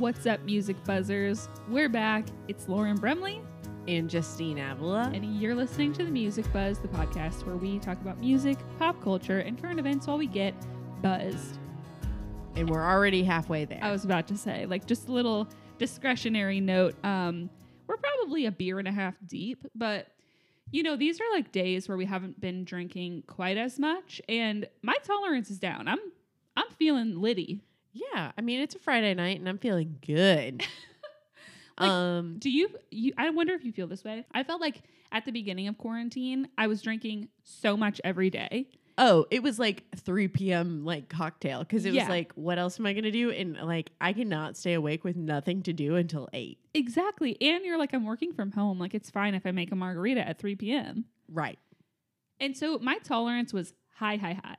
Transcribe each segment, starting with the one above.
What's up, music buzzers? We're back. It's Lauren Bremley, and Justine Avila. and you're listening to the Music Buzz, the podcast where we talk about music, pop culture, and current events while we get buzzed. And we're already halfway there. I was about to say, like, just a little discretionary note. Um, we're probably a beer and a half deep, but you know, these are like days where we haven't been drinking quite as much, and my tolerance is down. I'm I'm feeling litty. Yeah, I mean it's a Friday night and I'm feeling good. Like, um Do you you I wonder if you feel this way. I felt like at the beginning of quarantine, I was drinking so much every day. oh, it was like 3 p.m. like cocktail because it Yeah. was like, what else am I gonna do? And like I cannot stay awake with nothing to do until eight. Exactly. And you're like, I'm working from home. Like it's fine if I make a margarita at 3 p.m. Right. And so my tolerance was high, high, high.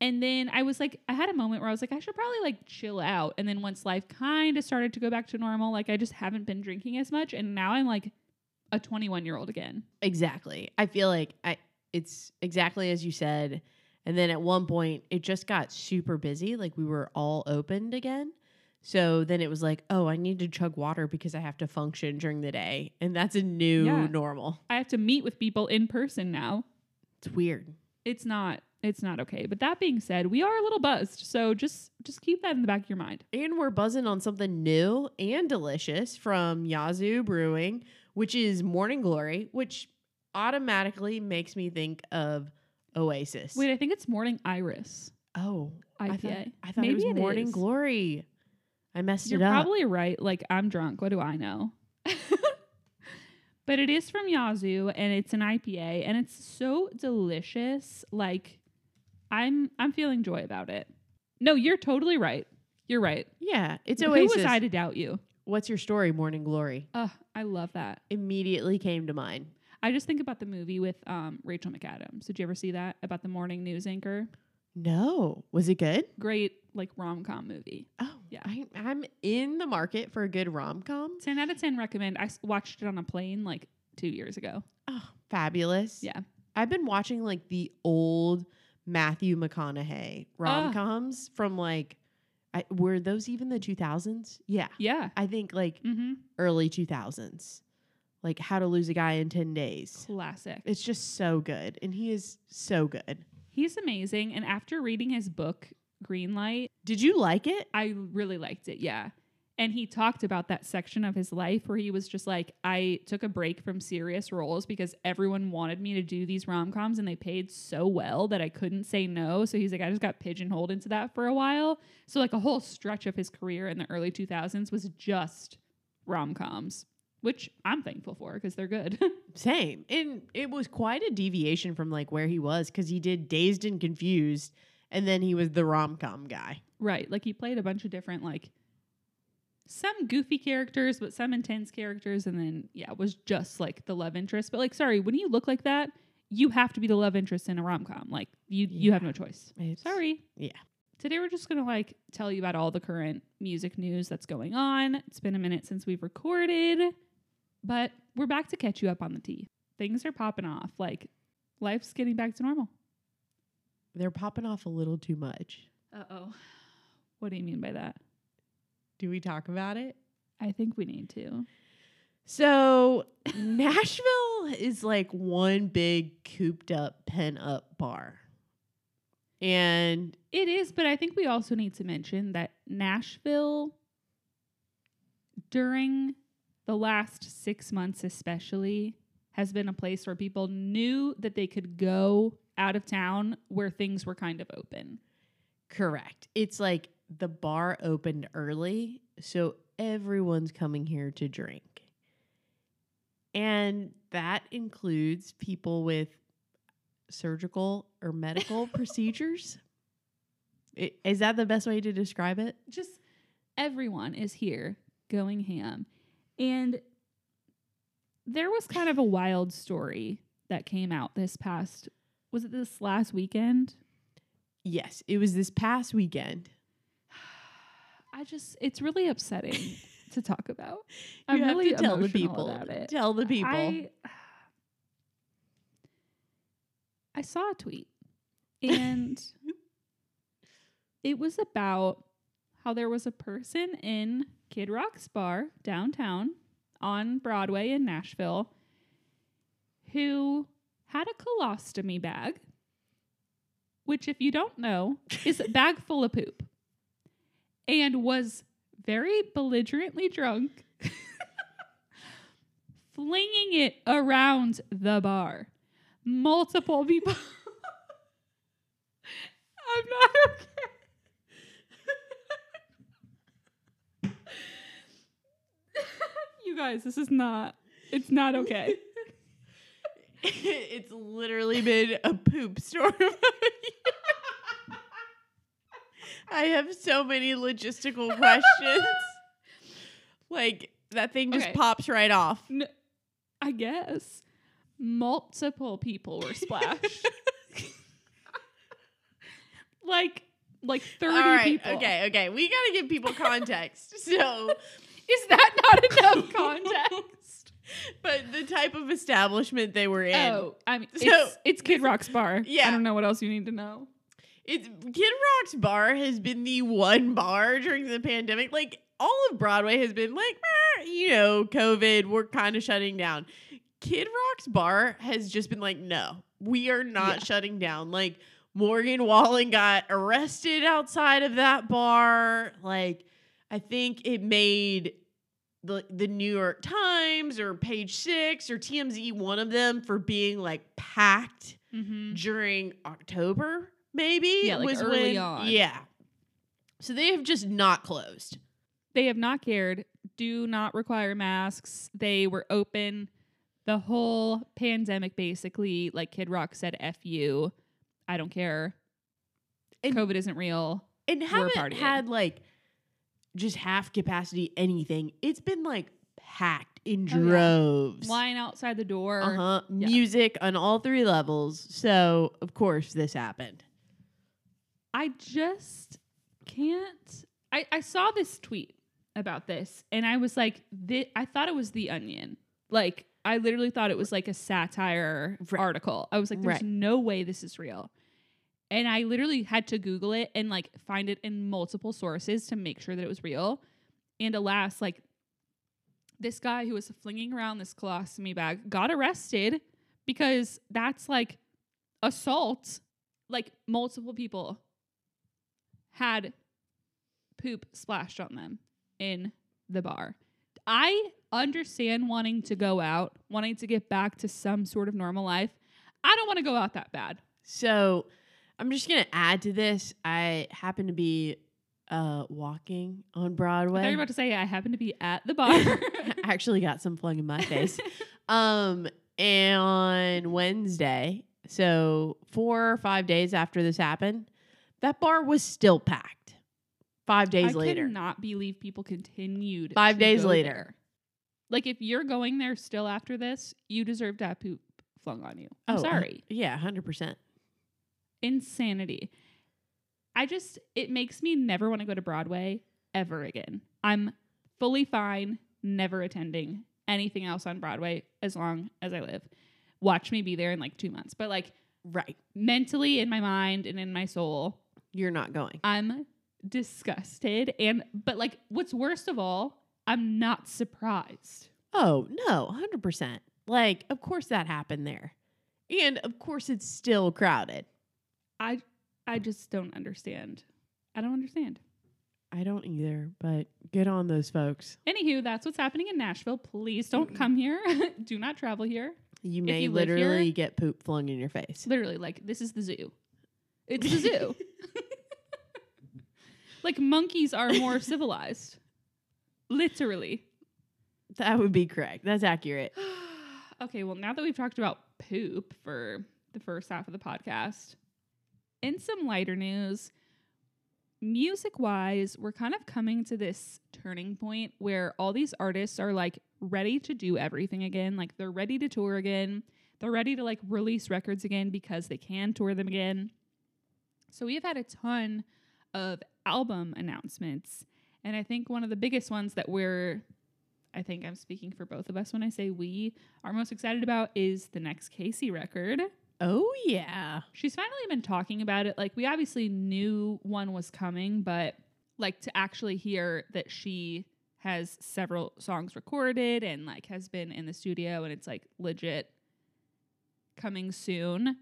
And then I was like, I had a moment where I was like, I should probably like chill out. And then once life kind of started to go back to normal, like I just haven't been drinking as much. And now I'm like a 21 year old again. Exactly. I feel like I it's exactly as you said. And then at one point it just got super busy. Like we were all opened again. So then it was like, oh, I need to chug water because I have to function during the day. And that's a new Yeah. normal. I have to meet with people in person now. It's weird. It's not it's not okay. But that being said, we are a little buzzed. So just just keep that in the back of your mind. And we're buzzing on something new and delicious from Yazoo Brewing, which is Morning Glory, which automatically makes me think of Oasis. Wait, I think it's Morning Iris oh, I thought, IPA. I thought Maybe it was it Morning is. Glory. I messed You're it up. probably right. Like I'm drunk. What do I know? but it is from Yazoo and it's an IPA and it's so delicious. Like I'm I'm feeling joy about it. No, you're totally right. You're right. yeah, it's always Who was I to doubt you? What's your story, Morning Glory? Ugh, I love that. Immediately came to mind. I just think about the movie with um, Rachel McAdams. Did you ever see that about the morning news anchor? No, was it good? Great, like rom com movie. Oh, Yeah. I, I'm in the market for a good rom com. Ten out of ten recommend. I s- watched it on a plane like two years ago. Oh, fabulous. Yeah. I've been watching like the old Matthew McConaughey rom coms from like, I, were those even the 2000s? Yeah. Yeah. I think like Mm-hmm. early 2000s. Like How to Lose a Guy in 10 Days. Classic. It's just so good. And he is so good. He's amazing. And after reading his book, Greenlight, Did you like it? I really liked it. Yeah. And he talked about that section of his life where he was just like, I took a break from serious roles because everyone wanted me to do these rom coms and they paid so well that I couldn't say no. So he's like, I just got pigeonholed into that for a while. So, like, a whole stretch of his career in the early 2000s was just rom coms, which I'm thankful for because they're good. Same. And it was quite a deviation from like where he was because he did Dazed and Confused and then he was the rom com guy. Right. Like he played a bunch of different like some goofy characters, but some intense characters, and then yeah, was just like the love interest. But like, sorry, when you look like that, you have to be the love interest in a rom com. Like you you have no choice. It's- Sorry. Yeah. Today we're just gonna like tell you about all the current music news that's going on. It's been a minute since we've recorded, but we're back to catch you up on the tea. Things are popping off. Like life's getting back to normal. They're popping off a little too much. Uh oh. What do you mean by that? Do we talk about it? I think we need to. So, Nashville is like one big cooped up, pent up bar. And It is, but I think we also need to mention that Nashville, during the last six months especially, has been a place where people knew that they could go out of town where things were kind of open. correct, it's like the bar opened early. So, everyone's coming here to drink. And that includes people with surgical or medical procedures. Is that the best way to describe it? Just everyone is here going ham. And there was kind of a wild story that came out this past, was it this last weekend? Yes, it was this past weekend. I just it's really upsetting to talk about. You I'm have really to tell the people. about it. Tell the people. I, I saw a tweet and it was about how there was a person in Kid Rock's bar downtown on Broadway in Nashville who had a colostomy bag, which, if you don't know, is a bag full of poop, and was very belligerently drunk, flinging it around the bar. Multiple people. I'm not okay. you guys, this is not. It's not okay. it's literally been a poop storm. I have so many logistical questions. like that thing just Okay. pops right off. I guess multiple people were splashed. like like 30 All right, people. okay, okay. We got to give people context. so, Is that not enough context? but the type of establishment they were in. oh, I mean, So- it's, it's Kid Rock's bar. Yeah. I don't know what else you need to know. It's Kid Rock's bar has been the one bar during the pandemic. Like all of Broadway has been like, you know, COVID, we're kind of shutting down. Kid Rock's bar has just been like, no, we are not Yeah. shutting down. Like Morgan Wallen got arrested outside of that bar. Like I think it made the the New York Times or Page Six or TMZ one of them for being like packed Mm-hmm. during October, maybe. Yeah, like early on. Yeah. So they have just not closed. They have not cared. Do not require masks. They were open the whole pandemic, basically. Like Kid Rock said, "F you." I don't care. And- COVID isn't real. And haven't had like just half capacity anything. It's been like packed in Oh, yeah. droves. Line outside the door. Uh-huh. Yeah. Music on all three levels. So of course this happened. I just can't. I, I saw this tweet about this and I was like, thi- I thought it was The Onion. Like, I literally thought it was like a satire Right. article. I was like, there's Right. no way this is real. And I literally had to Google it and like find it in multiple sources to make sure that it was real. And alas, like this guy who was flinging around this colostomy bag got arrested because that's like assault. Like multiple people had poop splashed on them in the bar. I understand wanting to go out, wanting to get back to some sort of normal life. I don't want to go out that bad. So I'm just gonna add to this. I happen to be uh walking on I Broadway. thought you were about to say I happen to be at the bar. I actually got some flung in my face. Um, and on Wednesday, so four or five days after this happened, that bar was still packed. Five days later. I later. cannot believe people continued. Five to days later. there. Like if you're going there still after this, you deserve to have poop flung on you. I'm Oh, uh, sorry. Yeah, hundred percent. Insanity. I just it makes me never want to go to Broadway ever again. I'm fully fine never attending anything else on Broadway as long as I live. Watch me be there in like 2 months. But like Right. mentally in my mind and in my soul, You're not going. I'm disgusted and but like what's worst of all, I'm not surprised. Oh no, hundred percent. Like, of course that happened there, and of course it's still crowded. I I just don't understand. I don't understand. I don't either, but good on those folks. Anywho, that's what's happening in Nashville. Please don't come here. Do not travel here. You may you live here- literally get poop flung in your face. Literally, like this is the zoo. It's the zoo. Like monkeys are more civilized. Literally. That would be correct. That's accurate. okay, well, now that we've talked about poop for the first half of the podcast, in some lighter news, music wise, we're kind of coming to this turning point where all these artists are like ready to do everything again. Like they're ready to tour again. They're ready to like release records again because they can tour them again. So we have had a ton of album announcements. And I think one of the biggest ones that we're I think I'm speaking for both of us when I say we are most excited about is the next Kacey record. Oh yeah. She's finally been talking about it. Like we obviously knew one was coming, but like to actually hear that she has several songs recorded and like has been in the studio and it's like legit coming soon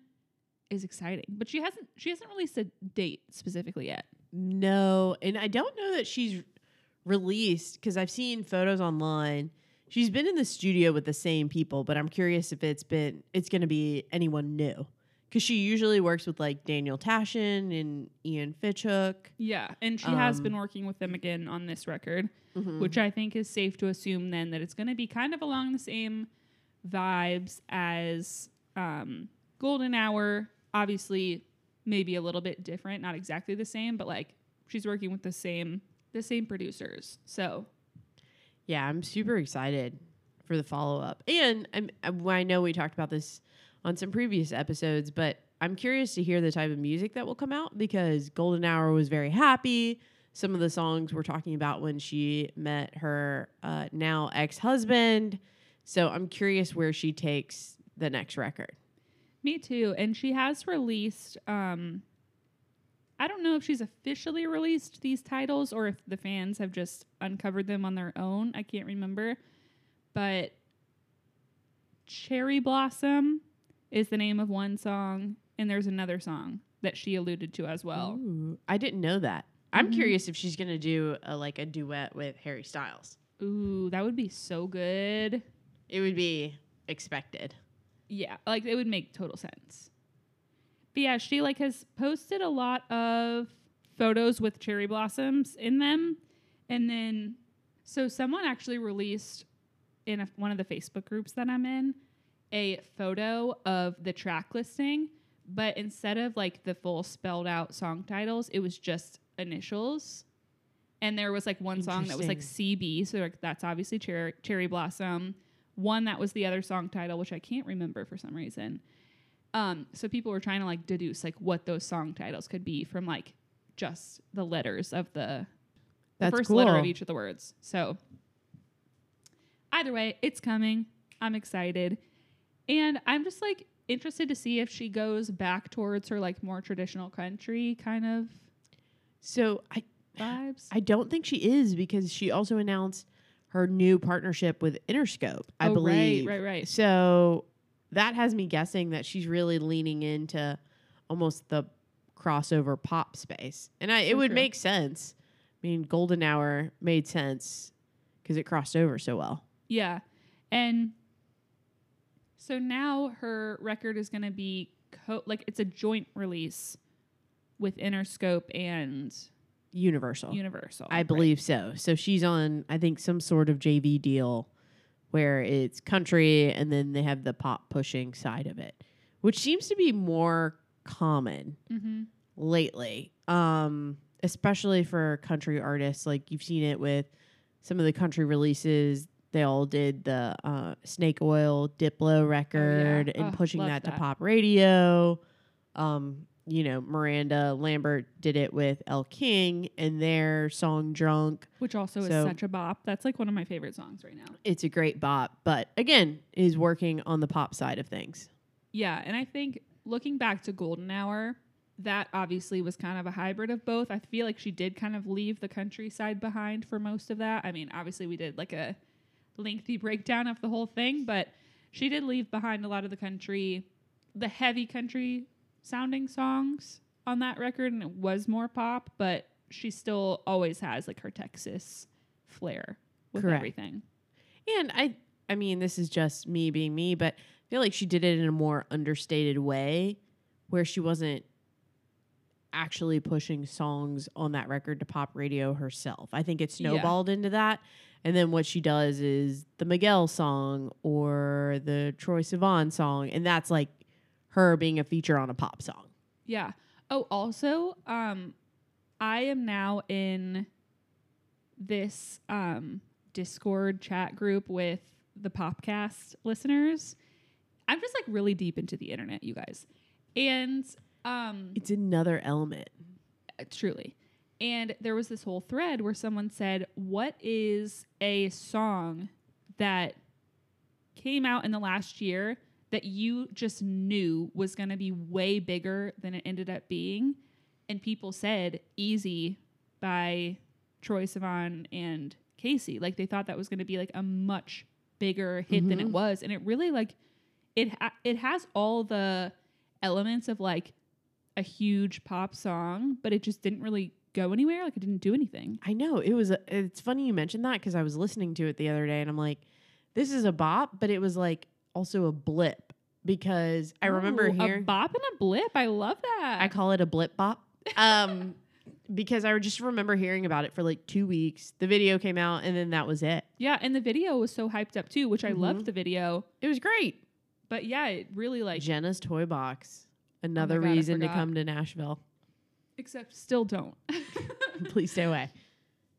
is exciting. But she hasn't she hasn't released a date specifically yet. No, and I don't know that she's released because I've seen photos online. She's been in the studio with the same people, but I'm curious if it's been it's going to be anyone new because she usually works with like Daniel Tashian and Ian Fitchuk, Yeah, and she has been Um, working with them again on this record, Mhm. which I think is safe to assume then that it's going to be kind of along the same vibes as um, Golden Hour. Obviously, maybe a little bit different, not exactly the same, but like she's working with the same the same producers. So Yeah, I'm super excited for the follow up. And I'm, I I know we talked about this on some previous episodes, but I'm curious to hear the type of music that will come out because Golden Hour was very happy. Some of the songs we're talking about when she met her uh, now ex husband. So I'm curious where she takes the next record. Me too. And she has released um I don't know if she's officially released these titles or if the fans have just uncovered them on their own. I can't remember. But Cherry Blossom is the name of one song and there's another song that she alluded to as well. Ooh, I didn't know that. I'm Mhm. curious if she's gonna do a, like a duet with Harry Styles. Ooh, that would be so good. It would be expected. Yeah, like it would make total sense. But yeah, she like has posted a lot of photos with cherry blossoms in them, and then so someone actually released in a, one of the Facebook groups that I'm in a photo of the track listing, but instead of like the full spelled out song titles, it was just initials. And there was like one song that was like CB, so like that's obviously cherry, cherry blossom. One that was the other song title, which I can't remember for some reason. Um, so people were trying to like deduce like what those song titles could be from like just the letters of the, the first cool. letter of each of the words. So either way, it's coming. I'm excited. And I'm just like interested to see if she goes back towards her like more traditional country kind of So I vibes. I don't think she is because she also announced her new partnership with Interscope, I Oh, believe. Right, right, right. So that has me guessing that she's really leaning into almost the crossover pop space. And I it For would sure. make sense. I mean, Golden Hour made sense because it crossed over so well. Yeah. And so now her record is going to be co- like it's a joint release with Interscope and Universal. Universal. I right? believe so. So she's on, I think, some sort of JV deal where it's country and then they have the pop pushing side of it, which seems to be more common Mhm. lately, um, especially for country artists. Like you've seen it with some of the country releases. They all did the uh, Snake Oil Diplo record and Oh, pushing love that, to pop radio. Um, you know, Miranda Lambert did it with Elle King and their song Drunk. Which also is such a bop. That's like one of my favorite songs right now. It's a great bop, but again, is working on the pop side of things. Yeah, and I think looking back to Golden Hour, that obviously was kind of a hybrid of both. I feel like she did kind of leave the countryside behind for most of that. I mean, obviously we did like a lengthy breakdown of the whole thing, but she did leave behind a lot of the country, the heavy country sounding songs on that record and it was more pop, but she still always has like her Texas flair with Correct. everything. And I I mean, this is just me being me, but I feel like she did it in a more understated way where she wasn't actually pushing songs on that record to pop radio herself. I think it Yeah. snowballed into that. And then what she does is the Miguel song or the Troye Sivan song, and that's like her being a feature on a pop song. Yeah. Oh, also, um, I am now in this um Discord chat group with the Popcast listeners. I'm just like really deep into the internet, you guys. And um It's another element. truly. And there was this whole thread where someone said, What is a song that came out in the last year that you just knew was going to be way bigger than it ended up being? And people said, Easy by Troye Sivan and Kacey. Like they thought that was going to be like a much bigger hit than it Mhm. was, and it really like it ha- it has all the elements of like a huge pop song, but it just didn't really go anywhere. Like it didn't do anything. I know it was. A, it's funny you mentioned that because I was listening to it the other day, and I'm like, this is a bop, but it was like also a blip because I remember Ooh, hearing. a bop and a blip. I love that. I call it a blip bop. Um, because I would just remember hearing about it for like two weeks. The video came out, and then that was it. yeah, and the video was so hyped up too, which I Mhm. loved the video. It was great. But yeah, it really like Jenna's toy box. Another God, reason to come to Nashville. except still don't. Please stay away.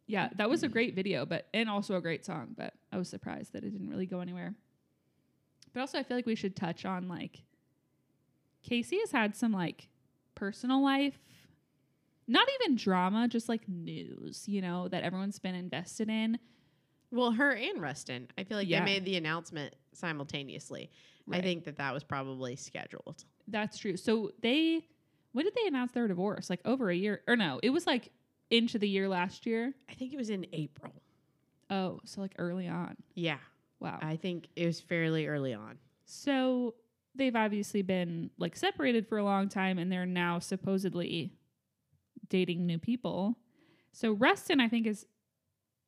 yeah, that was a great video, but and also a great song, but I was surprised that it didn't really go anywhere. But also I feel like we should touch on like Kacey has had some like personal life not even drama, just like news, you know, that everyone's been invested in. Well, her and Ruston. I feel like Yeah. they made the announcement simultaneously. I think that that was probably scheduled. That's true. So they when did they announce their divorce? Like over a year or no, it was like into the year last year. I think it was in April. Oh, so like early on. Yeah. Wow. I think it was fairly early on. So they've obviously been like separated for a long time and they're now supposedly dating new people. So Ruston, I think, has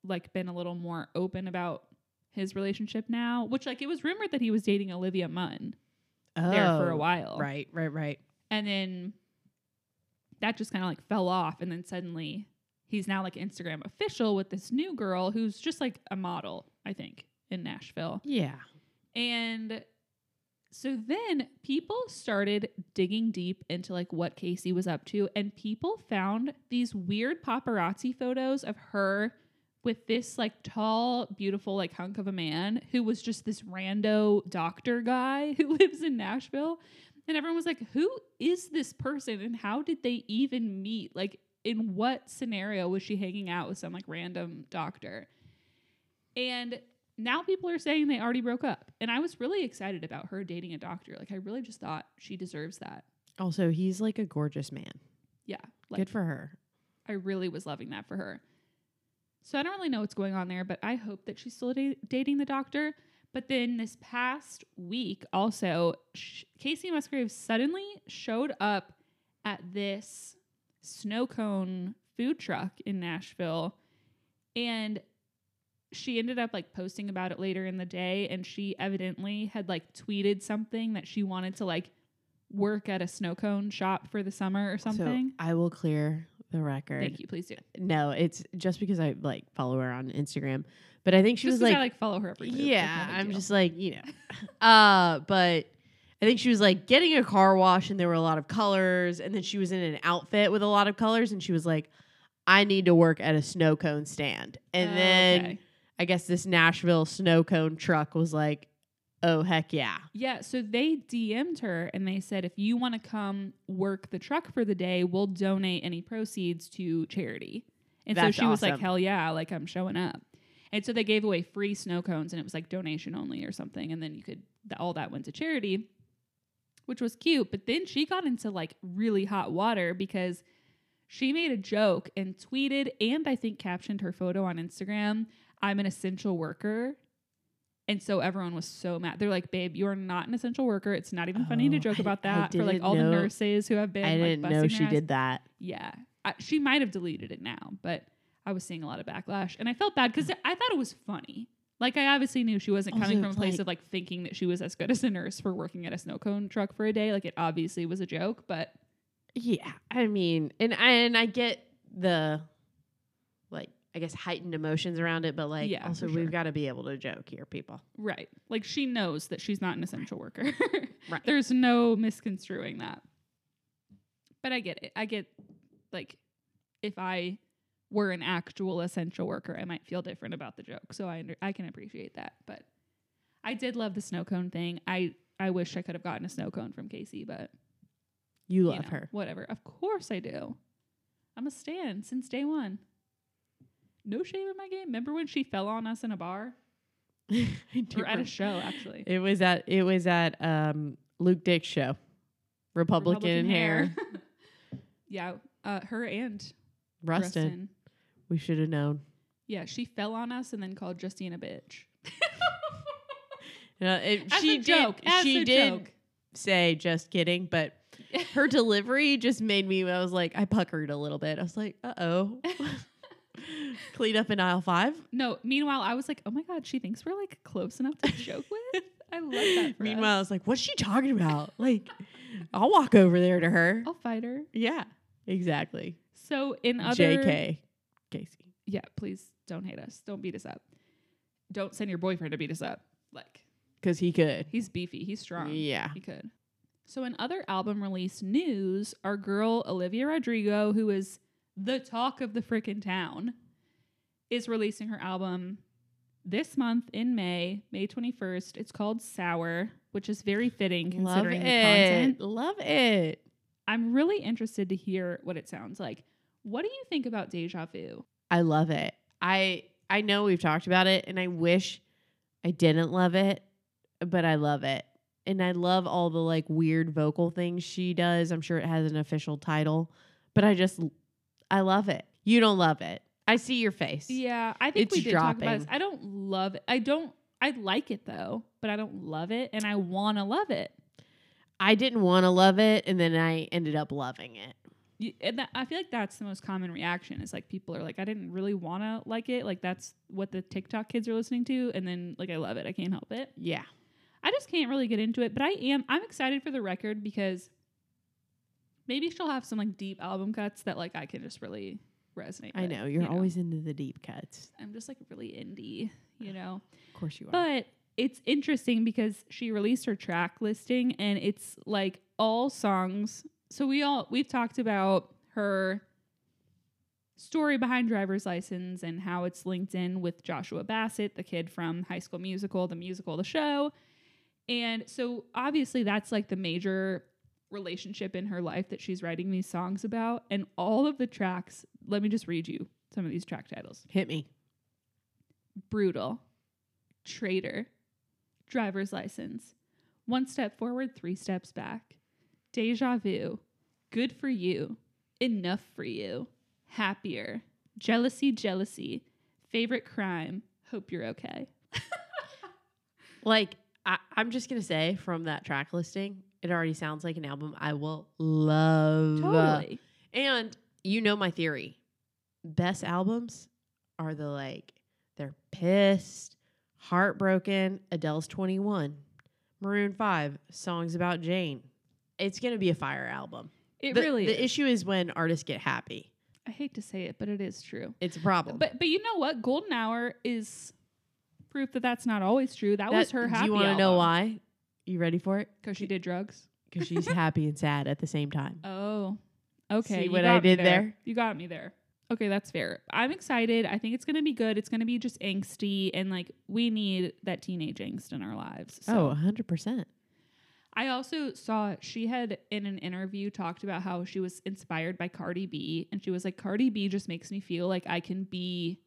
like been a little more open about his relationship now, which like it was rumored that he was dating Olivia Munn there for a oh, while. Oh, Right, right, right. And then that just kind of like fell off. And then suddenly he's now like Instagram official with this new girl who's just like a model, I think, in Nashville. Yeah. And so then people started digging deep into like what Kacey was up to and people found these weird paparazzi photos of her with this like tall, beautiful like hunk of a man who was just this rando doctor guy who lives in Nashville. And everyone was like, "Who is this person and how did they even meet? Like in what scenario was she hanging out with some like random doctor?" And now people are saying they already broke up. And I was really excited about her dating a doctor. Like I really just thought she deserves that. Also, he's like a gorgeous man. Yeah. Like Good for her. I really was loving that for her. So I don't really know what's going on there, but I hope that she's still da- dating the doctor. But then this past week, also, sh- Kacey Musgrave suddenly showed up at this snow cone food truck in Nashville. And she ended up like posting about it later in the day. And she evidently had like tweeted something that she wanted to like work at a snow cone shop for the summer or something. So I will clear the record. Thank you. Please do. No, it's just because I like follow her on Instagram. But I think she just was like, I like follow her every yeah, I'm deal. just like, you know. uh, but I think she was like getting a car wash and there were a lot of colors. And then she was in an outfit with a lot of colors. And she was like, I need to work at a snow cone stand. And Oh, then okay. I guess this Nashville snow cone truck was like, oh, heck yeah. yeah, so they DM'd her and they said if you want to come work the truck for the day, we'll donate any proceeds to charity. And That's so she was like, hell yeah, like I'm showing up. And so they gave away free snow cones and it was like donation only or something. And then you could, all that went to charity, which was cute. But then she got into like really hot water because she made a joke and tweeted and I think captioned her photo on Instagram, I'm an essential worker. And so everyone was so mad. They're like, babe, you're not an essential worker. It's not even funny to Oh, joke I- about that for like all the nurses who have been. I like, didn't know she did that. Yeah. I, she might have deleted it now, but I was seeing a lot of backlash and I felt bad because I thought it was funny. Like I obviously knew she wasn't coming from a place like- of like thinking that she was as good as a nurse for working at a snow cone truck for a day. Like it obviously was a joke, but Yeah, I mean, and and I get the like I guess heightened emotions around it, but like Yeah, also for we've got to be able to joke here, people. right. Like she knows that she's not an essential worker. Right. There's no misconstruing that. But I get it. I get like if I were an actual essential worker, I might feel different about the joke. So I under- I can appreciate that. But I did love the snow cone thing. I I wish I could have gotten a snow cone from Kacey, but You you love know, her. Whatever. Of course I do. I'm a stan since day one. No shame in my game. Remember when she fell on us in a bar I do or at a show? Actually, It was at it was at um Luke Dick's show, Republican, hair, yeah, uh, her and Ruston. Ruston. We should have known. Yeah, she fell on us and then called Justine a bitch. Uh, it- As she a joke. did. as she a did joke. say just kidding, but her delivery just made me. I was like, I puckered a little bit. I was like, uh oh. Clean up in aisle five. No, meanwhile, I was like, oh my God, she thinks we're like close enough to joke with. I love that. For Meanwhile, I was like, what's she talking about? Like, I'll walk over there to her. I'll fight her. Yeah, exactly. So in other JK. Kacey. Yeah, please don't hate us. Don't beat us up. Don't send your boyfriend to beat us up. Like Because he could. he's beefy. He's strong. Yeah. He could. So in other album release news, our girl Olivia Rodrigo, who is the talk of the freaking town, is releasing her album this month in May, May 21st. It's called Sour, which is very fitting considering the content. Love it. I'm really interested to hear what it sounds like. What do you think about Deja Vu? I love it. I I know we've talked about it and I wish I didn't love it, but I love it. And I love all the like weird vocal things she does. I'm sure it has an official title, but I just I love it. You don't love it. I see your face. Yeah, I think we It's did talk about this. I don't love it. I don't. I like it though, but I don't love it, and I want to love it. I didn't want to love it and then I ended up loving it. You, and that, I feel like that's the most common reaction. Is like people are like, I didn't really want to like it. Like that's what the TikTok kids are listening to, and then like I love it. I can't help it. Yeah. I just can't really get into it, but I am. I'm excited for the record because maybe she'll have some like deep album cuts that like I can just really resonate. I with, know. You're you always into the deep cuts. I'm just like really indie, you know. Of course you are. But it's interesting because she released her track listing and it's like all songs. So we all we've talked about her story behind driver's license and how it's linked in with Joshua Bassett, the kid from High School Musical, the musical, the show. And so obviously that's like the major relationship in her life that she's writing these songs about and all of the tracks, let me just read you some of these track titles. Hit me. brutal, traitor, driver's license, one step forward, three steps back, deja vu, good for you, enough for you, happier, jealousy, jealousy, favorite crime, hope you're okay. Like I, I'm just gonna say from that track listing, it already sounds like an album I will love. Totally. And you know my theory. Best albums are the like they're pissed, heartbroken, Adele's 21, Maroon 5, songs about Jane. It's going to be a fire album. It the, really The is. issue is when artists get happy. I hate to say it, but it is true. It's a problem. But but you know what? Golden Hour is proof that that's not always true. That, was her happy Do you want to know why? You ready for it? Because she did drugs. Because she's happy and sad at the same time. Oh, okay. See what I did there? You got me there. Okay, that's fair. I'm excited. I think it's gonna be good. It's gonna be just angsty, and like we need that teenage angst in our lives. So Oh, 100%. I also saw she had in an interview talked about how she was inspired by Cardi B, and she was like, Cardi B just makes me feel like I can be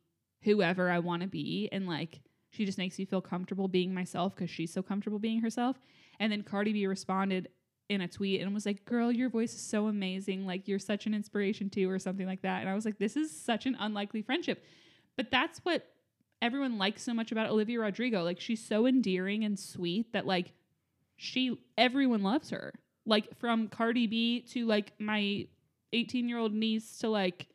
whoever I want to be, and like she just makes me feel comfortable being myself because she's so comfortable being herself. And then Cardi B responded in a tweet and was like, "Girl, your voice is so amazing. Like you're such an inspiration too, or something like that." And I was like, "This is such an unlikely friendship," but that's what everyone likes so much about Olivia Rodrigo. Like she's so endearing and sweet that like she everyone loves her. Like from Cardi B to like my 18 year old niece to like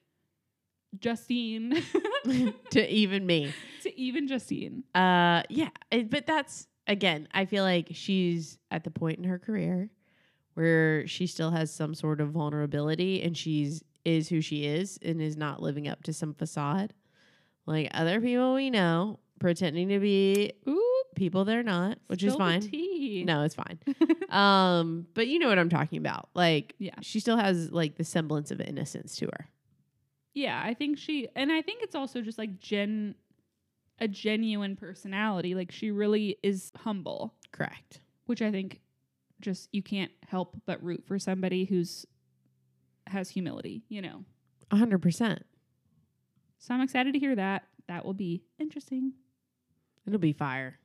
Justine to even me. to even Justine. Uh, yeah, but that's again. I feel like she's at the point in her career where she still has some sort of vulnerability, and she's is who she is, and is not living up to some facade. Like other people we know, pretending to be Ooh, people they're not, which is spill fine. No, it's fine. um, but you know what I'm talking about. Like, Yeah. she still has like the semblance of innocence to her. Yeah, I think she and I think it's also just like gen a genuine personality. Like she really is humble, Correct. which I think just you can't help but root for somebody who's has humility, you know. Hundred percent. So I'm excited to hear that. That will be interesting. It'll be fire.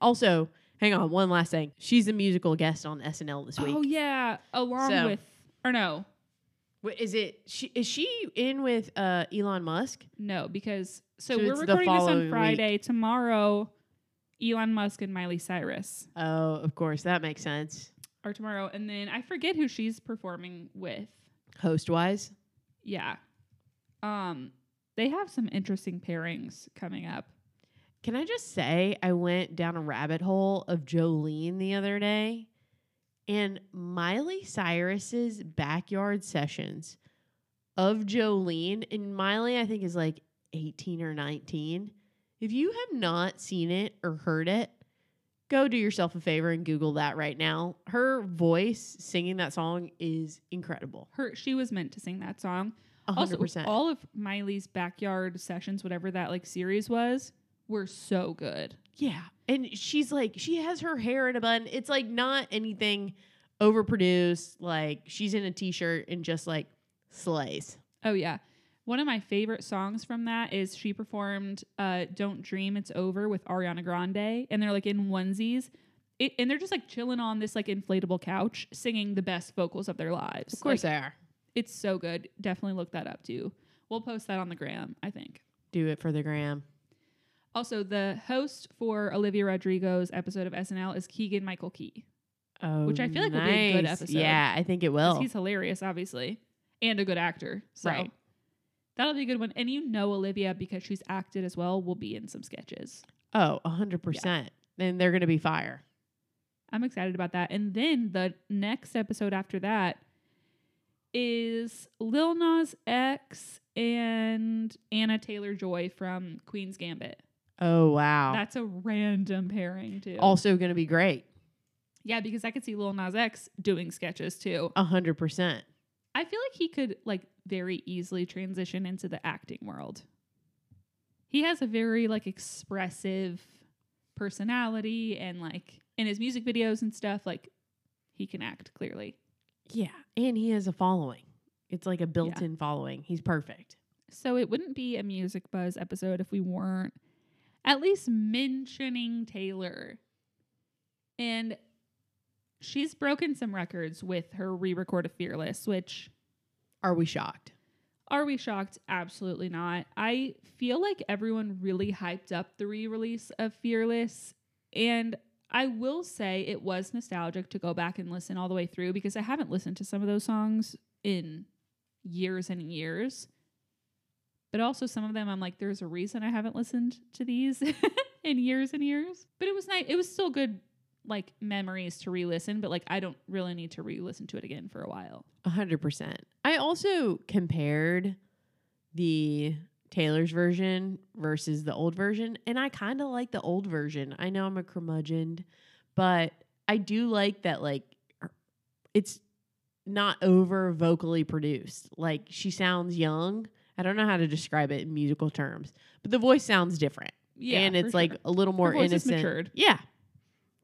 Also, hang on, one last thing. She's a musical guest on SNL this week. Oh yeah, along So- with or no, Wait, is it? She is she in with uh, Elon Musk? No, because so, So we're recording this on week. Friday. Tomorrow, Elon Musk and Miley Cyrus Oh, of course, that makes sense. are tomorrow, and then I forget who she's performing with. Host wise, Yeah, um, they have some interesting pairings coming up. can I just say I went down a rabbit hole of Jolene the other day, and Miley Cyrus's backyard sessions of Jolene, and Miley I think is like eighteen or nineteen. If you have not seen it or heard it, go do yourself a favor and Google that right now. Her voice singing that song is incredible. Her she was meant to sing that song. Also, hundred percent. all of Miley's backyard sessions, whatever that like series was, were so good. Yeah. And she's like, she has her hair in a bun. It's like not anything overproduced. Like she's in a t shirt and just like slays. Oh yeah. One of my favorite songs from that is she performed uh Don't Dream It's Over with Ariana Grande and they're like in onesies. It, and they're just like chilling on this like inflatable couch singing the best vocals of their lives. Of course Like, they are. it's so good. Definitely look that up too. We'll post that on the gram, I think. Do it for the gram. Also, the host for Olivia Rodrigo's episode of SNL is Keegan Michael Key. Oh, Which I feel like would be a good episode. Yeah, I think it will. He's hilarious, obviously, and a good actor. So Right. That'll be a good one. And you know Olivia because she's acted as well. Will be in some sketches. Oh, a hundred percent. And they're gonna be fire. I'm excited about that. And then the next episode after that is Lil Nas X and Anya Taylor Joy from Queen's Gambit. Oh wow. That's a random pairing too. also gonna be great. yeah, because I could see Lil Nas X doing sketches too. A hundred percent. I feel like he could like very easily transition into the acting world. He has a very like expressive personality and like in his music videos and stuff like he can act clearly. Yeah. And he has a following. It's like a built in following. He's perfect. So it wouldn't be a music buzz episode if we weren't at least mentioning Taylor. And she's broken some records with her re-record of Fearless, which Are we shocked? Are we shocked? Absolutely not. I feel like everyone really hyped up the re release of Fearless. And I will say it was nostalgic to go back and listen all the way through because I haven't listened to some of those songs in years and years. But also, some of them I'm like, there's a reason I haven't listened to these in years and years. But it was nice. It was still good, like memories to re listen, but like I don't really need to re listen to it again for a while. A hundred percent. I also compared the Taylor's version versus the old version, and I kind of like the old version. I know I'm a curmudgeon, but I do like that. Like, it's not over vocally produced. Like she sounds young. I don't know how to describe it in musical terms, but the voice sounds different, Yeah. and it's for like sure. a little more innocent. matured. Yeah,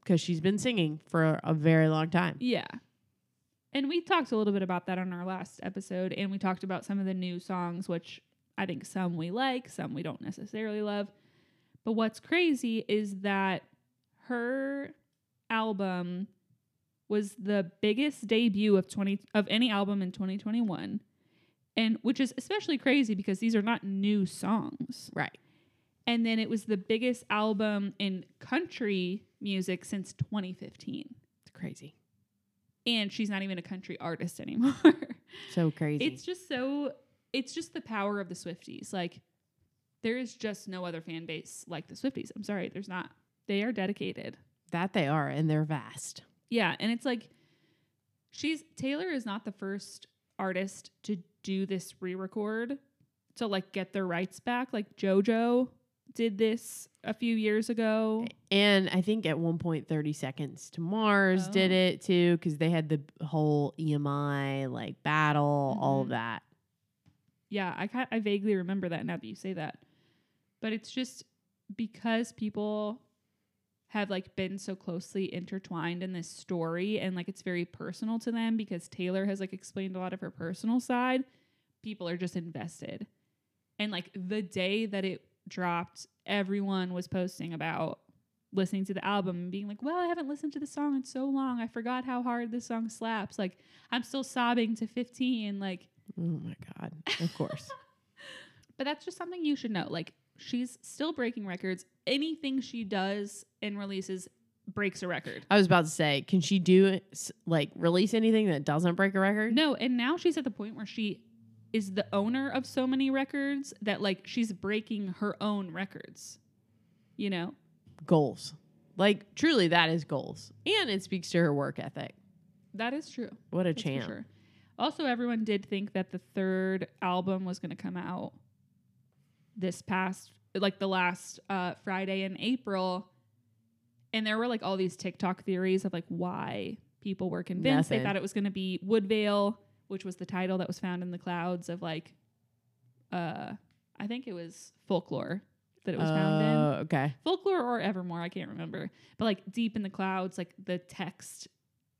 because she's been singing for a very long time. Yeah. And we talked a little bit about that on our last episode, and we talked about some of the new songs, which I think some we like, some we don't necessarily love. But what's crazy is that her album was the biggest debut of 20 of any album in 2021 and which is especially crazy because these are not new songs Right. And then it was the biggest album in country music since 2015 It's crazy. and she's not even a country artist anymore. So crazy. it's just so it's just the power of the Swifties. Like there is just no other fan base like the Swifties. I'm sorry, there's not. They are dedicated. that they are, and they're vast. Yeah, and it's like she's Taylor is not the first artist to do this re-record to like get their rights back. Like JoJo did this a few years ago. And I think at one point, 30 Seconds to Mars did Oh. it too, because they had the whole EMI like battle, all of Mhm. that. Yeah, I ki- I vaguely remember that now that you say that. But it's just because people have like been so closely intertwined in this story and like it's very personal to them because Taylor has like explained a lot of her personal side, people are just invested. And like the day that it dropped, everyone was posting about listening to the album and being like, "Well, I haven't listened to the song in so long. I forgot how hard this song slaps. Like, I'm still sobbing to 15." Like Oh my god. Of course. But that's just something you should know. Like she's still breaking records. Anything she does and releases breaks a record. I was about to say, can she do like release anything that doesn't break a record? No, and now she's at the point where she is the owner of so many records that like she's breaking her own records. You know? Goals. Like truly that is goals. And it speaks to her work ethic. That is true. What a That's champ. sure. Also, everyone did think that the third album was going to come out this past, like the last uh, Friday in April. And there were like all these TikTok theories of like why people were convinced. They thought it was going to be Woodvale, which was the title that was found in the clouds of like, uh, I think it was folklore that it was found in Oh, okay. folklore or evermore i can't remember but like deep in the clouds like the text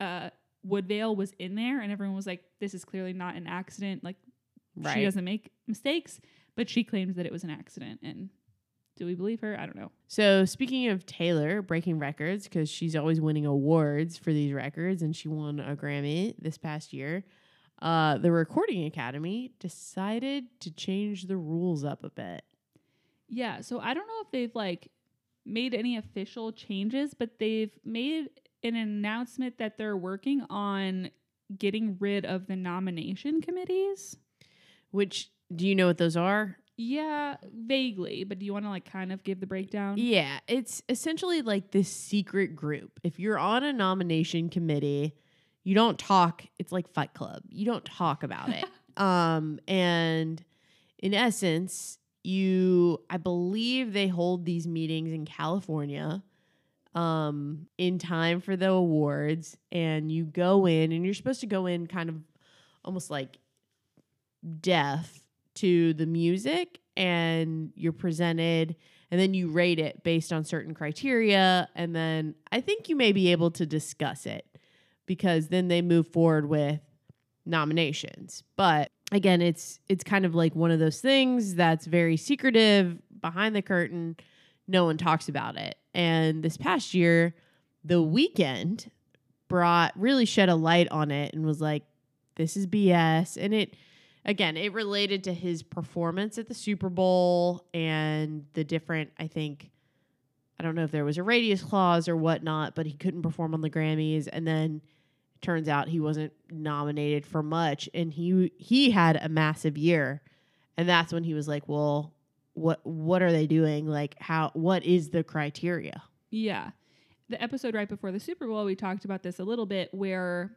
uh woodvale was in there and everyone was like this is clearly not an accident like Right. she doesn't make mistakes but she claims that it was an accident and do we believe her i don't know So speaking of Taylor breaking records, because she's always winning awards for these records, and she won a Grammy this past year. Uh, the Recording Academy decided to change the rules up a bit. yeah so i don't know if they've like made any official changes but they've made an announcement that they're working on getting rid of the nomination committees Which do you know what those are? Yeah, vaguely, but do you want to like kind of give the breakdown? Yeah, it's essentially like this secret group. If you're on a nomination committee, you don't talk. It's like Fight Club. You don't talk about it. um, and in essence, you, I believe they hold these meetings in California um in time for the awards and you go in and you're supposed to go in kind of almost like deaf to the music and you're presented and then you rate it based on certain criteria and then I think you may be able to discuss it because then they move forward with nominations. But again, it's it's kind of like one of those things that's very secretive behind the curtain. No one talks about it. And this past year, the Weeknd brought really shed a light on it and was like, this is BS. And it again, it related to his performance at the Super Bowl and the different, I think, I don't know if there was a radius clause or whatnot, but he couldn't perform on the Grammys. And then turns out he wasn't nominated for much. And he he had a massive year. And that's when he was like, Well, what what are they doing? Like how what is the criteria? Yeah. The episode right before the Super Bowl, we talked about this a little bit where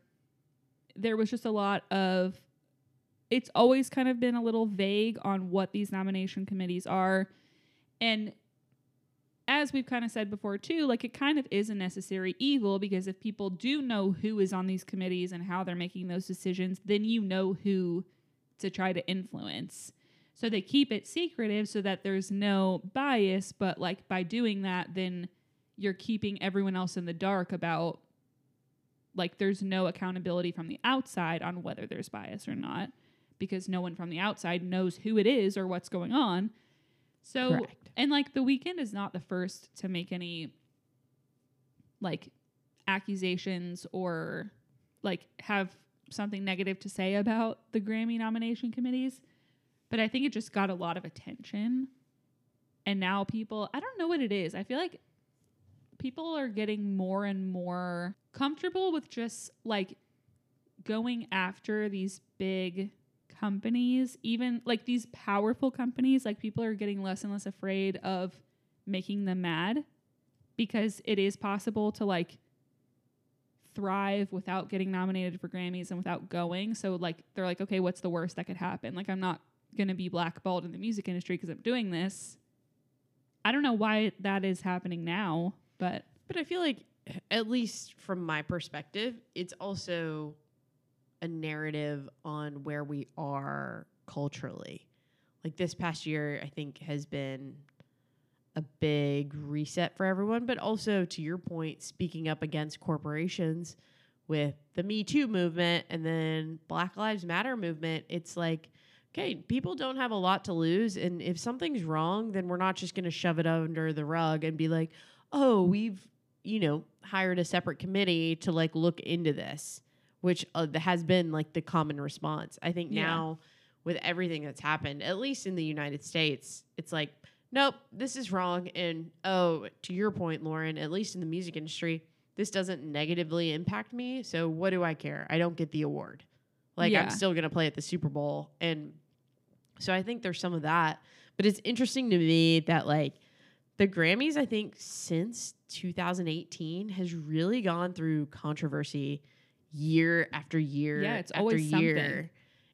there was just a lot of it's always kind of been a little vague on what these nomination committees are. And as we've kind of said before too, like it kind of is a necessary evil because if people do know who is on these committees and how they're making those decisions, then you know who to try to influence. So they keep it secretive so that there's no bias, but like by doing that, then you're keeping everyone else in the dark about like there's no accountability from the outside on whether there's bias or not because no one from the outside knows who it is or what's going on. So Correct. and like the Weeknd is not the first to make any like accusations or like have something negative to say about the Grammy nomination committees, but I think it just got a lot of attention. And now people, I don't know what it is. I feel like people are getting more and more comfortable with just like going after these big companies, even like these powerful companies. Like people are getting less and less afraid of making them mad because it is possible to like thrive without getting nominated for Grammys and without going. So like they're like, okay, what's the worst that could happen? Like I'm not gonna be blackballed in the music industry because I'm doing this. I don't know why that is happening now, but But I feel like, at least from my perspective, it's also a narrative on where we are culturally. Like this past year, I think has been a big reset for everyone, but also to your point, speaking up against corporations with the Me Too movement and then Black Lives Matter movement. It's like, okay, people don't have a lot to lose. And if something's wrong, then we're not just going to shove it under the rug and be like, oh, we've, you know, hired a separate committee to like look into this which uh, has been like the common response. I think Yeah. now with everything that's happened, at least in the United States, it's like, nope, this is wrong. And oh, to your point, Lauren, at least in the music industry, this doesn't negatively impact me. So what do I care? I don't get the award. Like Yeah. I'm still gonna play at the Super Bowl. And so I think there's some of that. But it's interesting to me that like the Grammys, I think since 2018 has really gone through controversy year after year Yeah, it's after always year. something.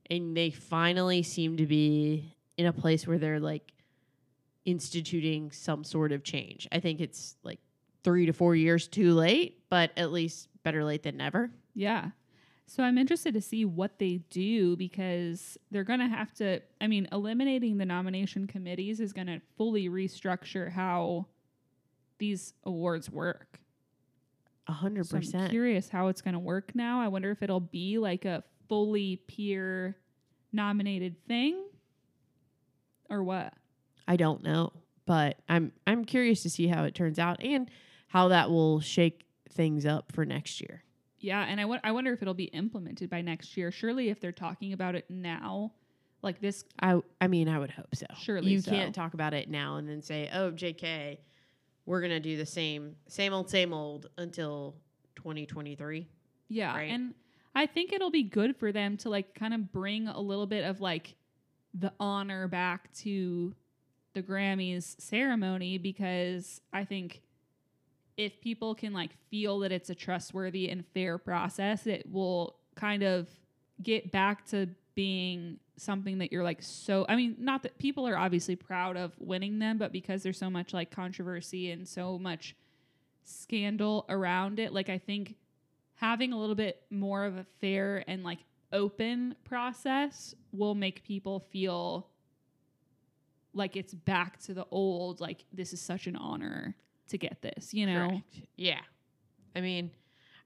And they finally seem to be in a place where they're like instituting some sort of change. I think it's like three to four years too late, but at least better late than never. Yeah. So I'm interested to see what they do because they're going to have to I mean eliminating the nomination committees is going to fully restructure how these awards work. A hundred So I'm percent. curious how it's going to work now. I wonder if it'll be like a fully peer nominated thing or what. I don't know, but I'm I'm curious to see how it turns out and how that will shake things up for next year. Yeah, and I wo- I wonder if it'll be implemented by next year. Surely if they're talking about it now, like this I I mean, I would hope so. Surely you so. can't talk about it now and then say, "Oh, JK, we're gonna do the same same old same old until 2023." Yeah, right? and I think it'll be good for them to like kind of bring a little bit of like the honor back to the Grammys ceremony because I think if people can like feel that it's a trustworthy and fair process, it will kind of get back to being something that you're like so I mean not that people are obviously proud of winning them but because there's so much like controversy and so much scandal around it like I think having a little bit more of a fair and like open process will make people feel like it's back to the old like this is such an honor to get this you know Correct. Yeah. I mean,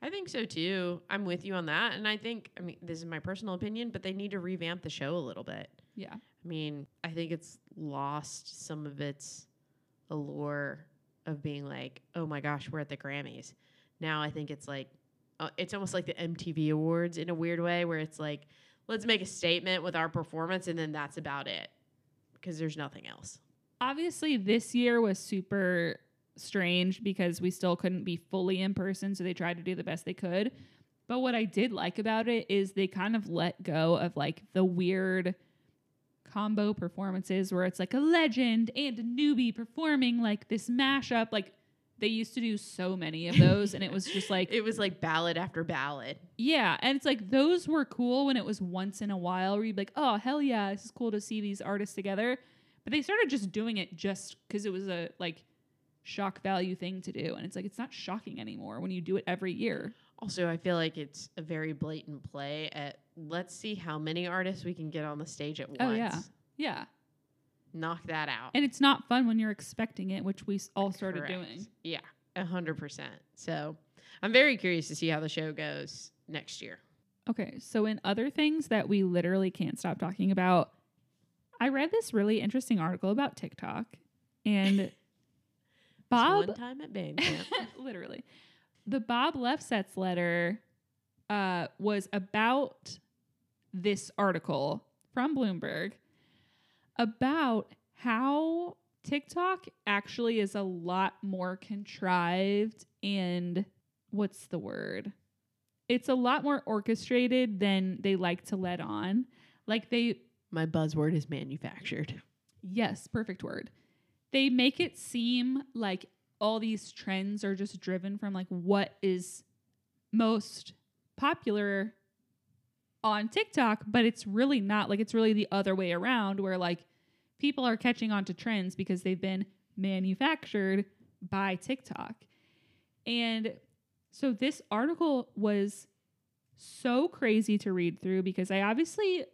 I think so too. I'm with you on that, and I think I mean this is my personal opinion, but they need to revamp the show a little bit. yeah I mean, I think it's lost some of its allure of being like, oh my gosh, we're at the Grammys. Now I think it's like, uh, it's almost like the MTV Awards in a weird way, where it's like, let's make a statement with our performance, and then that's about it, because there's nothing else. obviously this year was super strange because we still couldn't be fully in person so they tried to do the best they could but what i did like about it is they kind of let go of like the weird combo performances where it's like a legend and a newbie performing like this mashup like they used to do so many of those and it was just like It was like ballad after ballad. yeah, and it's like those were cool when it was once in a while where you'd be like, oh hell yeah, this is cool to see these artists together. But they started just doing it just because it was a like shock value thing to do, and it's like it's not shocking anymore when you do it every year. Also, I feel like it's a very blatant play at let's see how many artists we can get on the stage at once. Oh, yeah. Yeah, Knock that out. and it's not fun when you're expecting it, which we all started Correct. doing. Yeah, a hundred percent. So I'm very curious to see how the show goes next year. Okay, so in other things that we literally can't stop talking about, I read this really interesting article about TikTok, and Bob one time at band camp. literally the bob lefsetz letter uh, was about this article from bloomberg about how tiktok actually is a lot more contrived and what's the word it's a lot more orchestrated than they like to let on like they My buzzword is manufactured. Yes, perfect word. They make it seem like all these trends are just driven from like what is most popular on TikTok, but it's really not. Like it's really the other way around where like people are catching on to trends because they've been manufactured by TikTok. And so this article was so crazy to read through because I obviously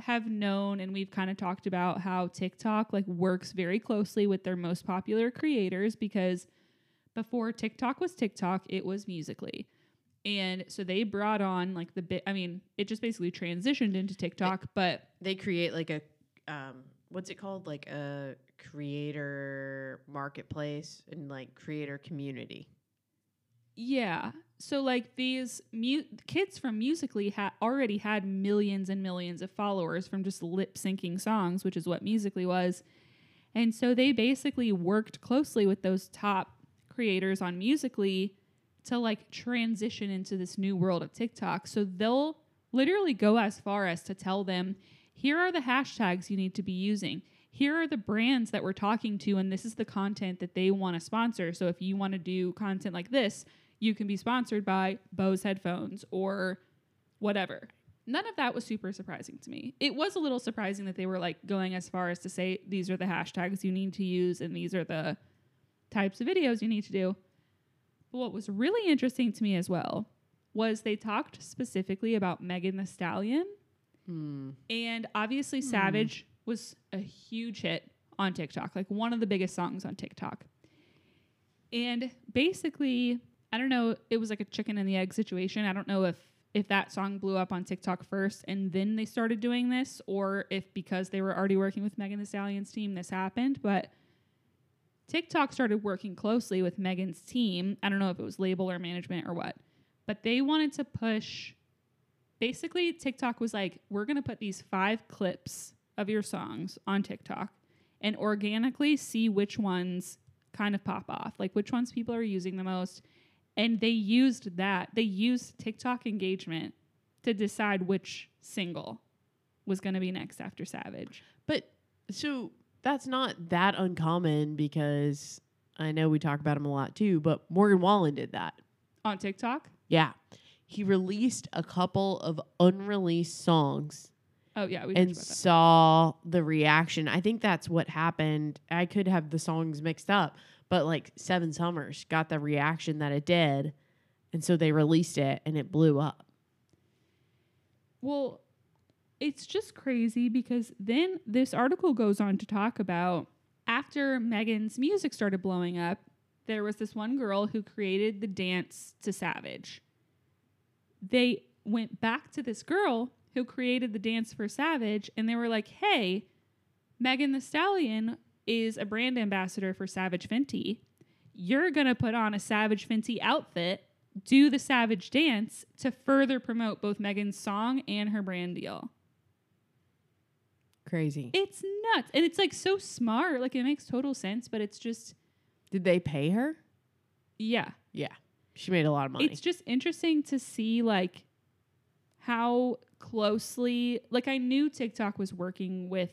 have known and we've kind of talked about how TikTok like works very closely with their most popular creators because before TikTok was TikTok, it was Musical.ly. And so they brought on like the bit I mean, it just basically transitioned into TikTok, but They create like a um what's it called? Like a creator marketplace and like creator community. Yeah. So like these mu- kids from Musical.ly had already had millions and millions of followers from just lip syncing songs, which is what Musical.ly was. And so they basically worked closely with those top creators on Musical.ly to like transition into this new world of TikTok. So they'll literally go as far as to tell them, here are the hashtags you need to be using. Here are the brands that we're talking to, and this is the content that they want to sponsor. So if you want to do content like this, you can be sponsored by Bose headphones or whatever. None of that was super surprising to me. It was a little surprising that they were like going as far as to say these are the hashtags you need to use and these are the types of videos you need to do. But what was really interesting to me as well was they talked specifically about Megan Thee Stallion. Hmm. And obviously, Savage was a huge hit on TikTok, like one of the biggest songs on TikTok. And basically, I don't know, it was like a chicken and the egg situation. I don't know if if that song blew up on TikTok first and then they started doing this, or if because they were already working with Megan Thee Stallion's team, this happened. But TikTok started working closely with Megan's team. I don't know if it was label or management or what, but they wanted to push. Basically, TikTok was like, we're going to put these five clips of your songs on TikTok and organically see which ones kind of pop off, like which ones people are using the most. And they used that, they used TikTok engagement to decide which single was going to be next after Savage. But so that's not that uncommon because I know we talk about him a lot too, but Morgan Wallen did that. On TikTok? Yeah. He released a couple of unreleased songs Oh, yeah. We and talked about that. saw the reaction. I think that's what happened. I could have the songs mixed up, but like Seven Summers got the reaction that it did. And so they released it and it blew up. Well, it's just crazy because then this article goes on to talk about after Megan's music started blowing up, there was this one girl who created the dance to Savage. They went back to this girl who created the dance for Savage and they were like, hey, Megan Thee Stallion is a brand ambassador for Savage Fenty. You're going to put on a Savage Fenty outfit, do the Savage dance to further promote both Megan's song and her brand deal. Crazy. It's nuts. And it's like so smart. Like it makes total sense, but it's just, Did they pay her? yeah. Yeah. She made a lot of money. It's just interesting to see like how closely like I knew TikTok was working with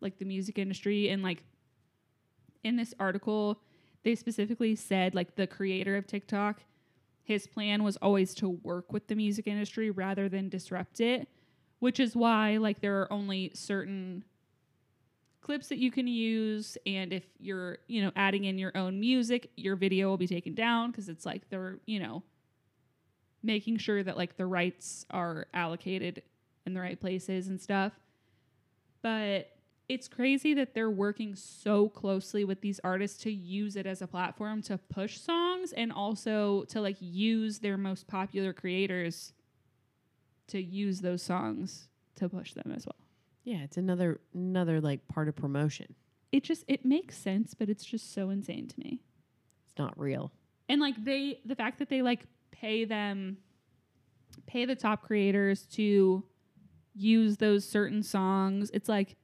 like the music industry and like in this article they specifically said like the creator of TikTok his plan was always to work with the music industry rather than disrupt it, which is why like there are only certain clips that you can use and if you're, you know, adding in your own music, your video will be taken down because it's like they're, you know, making sure that like the rights are allocated in the right places and stuff. But it's crazy that they're working so closely with these artists to use it as a platform to push songs and also to like use their most popular creators to use those songs to push them as well. yeah, it's another another like part of promotion. It just it makes sense, but it's just so insane to me. It's not real. and like they the fact that they like pay them pay the top creators to use those certain songs it's like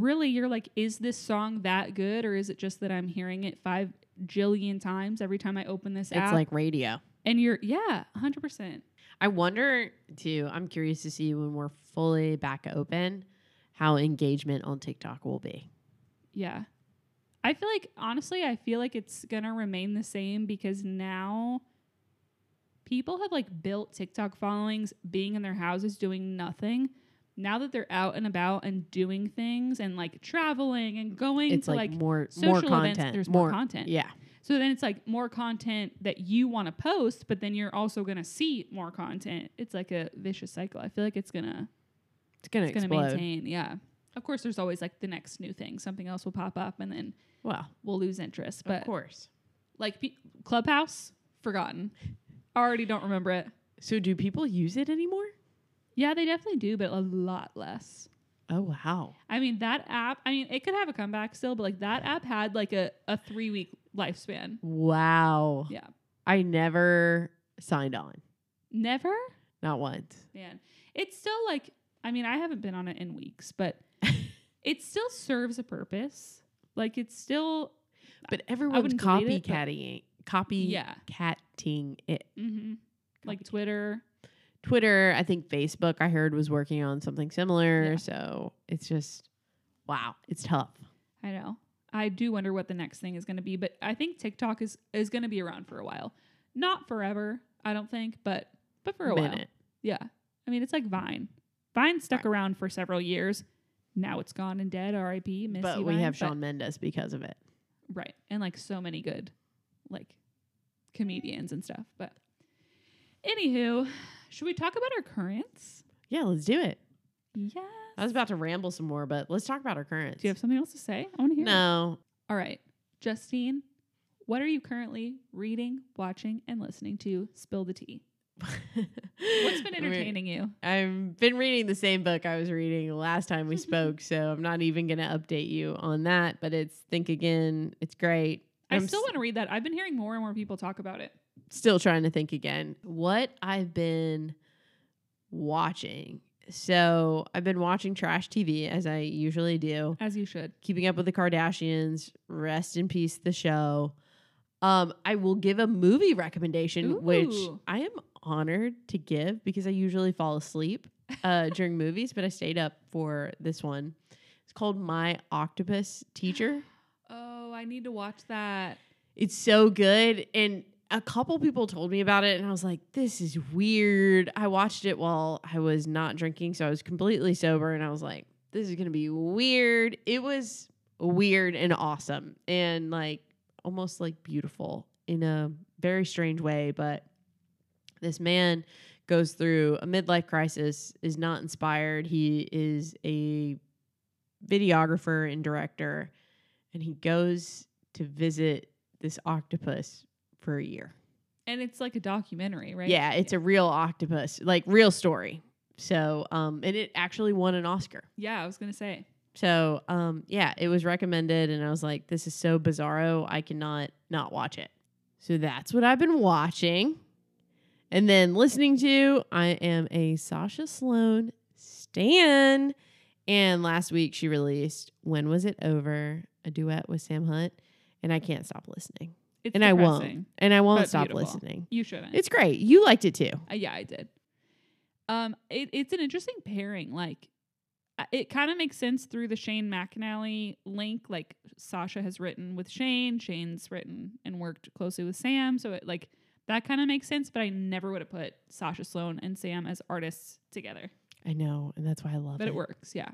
really you're like is this song that good or is it just that i'm hearing it five jillion times every time i open this It's app It's like radio. and you're yeah 100% I wonder too. I'm curious to see when we're fully back open how engagement on TikTok will be. yeah i feel like honestly i feel like it's gonna remain the same because now people have like built tiktok followings being in their houses doing nothing now that they're out and about and doing things and like traveling and going It's to like, like, more social more events, there's more content. Yeah. so then it's like more content that you want to post but then you're also gonna see more content it's like a vicious cycle i feel like it's gonna It's gonna it's gonna explode. maintain yeah of course there's always like the next new thing something else will pop up and then Well, we'll lose interest But of course. like pe- clubhouse forgotten already don't remember it So do people use it anymore? Yeah they definitely do but a lot less Oh wow. i mean that app i mean it could have a comeback still but like that app had like a, a three week lifespan Wow. yeah I never signed on. Never? Not once. Man. It's still like I mean, I haven't been on it in weeks, but it still serves a purpose. Like it's still But everyone's delete it, copycatting copy Yeah. catting it. mhm, like Twitter. Twitter, I think Facebook I heard was working on something similar. Yeah. So it's just wow, it's tough. I know. I do wonder what the next thing is going to be, but I think TikTok is is going to be around for a while. Not forever, I don't think, but but for a while. Yeah. I mean, it's like Vine. Vine stuck Right. around for several years. Now it's gone and dead. R.I.P. Miss But we Vine, have Shawn Mendes because of it. right, and like so many good, like comedians and stuff. But anywho, should we talk about our currents? Yeah, let's do it. Yes. I was about to ramble some more, but let's talk about our currents. Do you have something else to say? I want to hear. it. no. All right, Justine, what are you currently reading, watching, and listening to? Spill the tea. What's been entertaining you? I've been reading the same book I was reading last time we spoke, so I'm not even going to update you on that. But it's Think Again. It's great. I I'm still s- want to read that. I've been hearing more and more people talk about it. Still trying to think again. What I've been watching. So I've been watching trash TV as I usually do. As you should. Keeping up with the Kardashians. Rest in peace, the show. Um, I will give a movie recommendation, which I am honored to give because I usually fall asleep uh, during movies, but I stayed up for this one. It's called My Octopus Teacher. Oh, I need to watch that. It's so good. And a couple people told me about it, and I was like, this is weird. I watched it while I was not drinking, so I was completely sober, and I was like, this is going to be weird. It was weird and awesome, and like almost like beautiful in a very strange way. But this man goes through a midlife crisis, is not inspired. He is a videographer and director, and he goes to visit this octopus for a year. And it's like a documentary, right? Yeah, it's a real octopus, like real story. So, um, and it actually won an Oscar. Yeah, I was going to say. So, um, yeah, it was recommended, and I was like, this is so bizarro, I cannot not watch it. So that's what I've been watching. And then listening to, I am a Sasha Sloan Stan. And last week she released When Was It Over? A duet with Sam Hunt. And I can't stop listening. It's and I won't. And I won't stop beautiful. listening. You shouldn't. It's great. You liked it too. Uh, yeah, I did. Um, it, it's an interesting pairing. Like, uh, it kind of makes sense through the Shane McAnally link. Like, Sasha has written with Shane, Shane's written and worked closely with Sam. So, it like that kind of makes sense. But I never would have put Sasha Sloan and Sam as artists together. I know. And that's why I love But it. But it works. Yeah.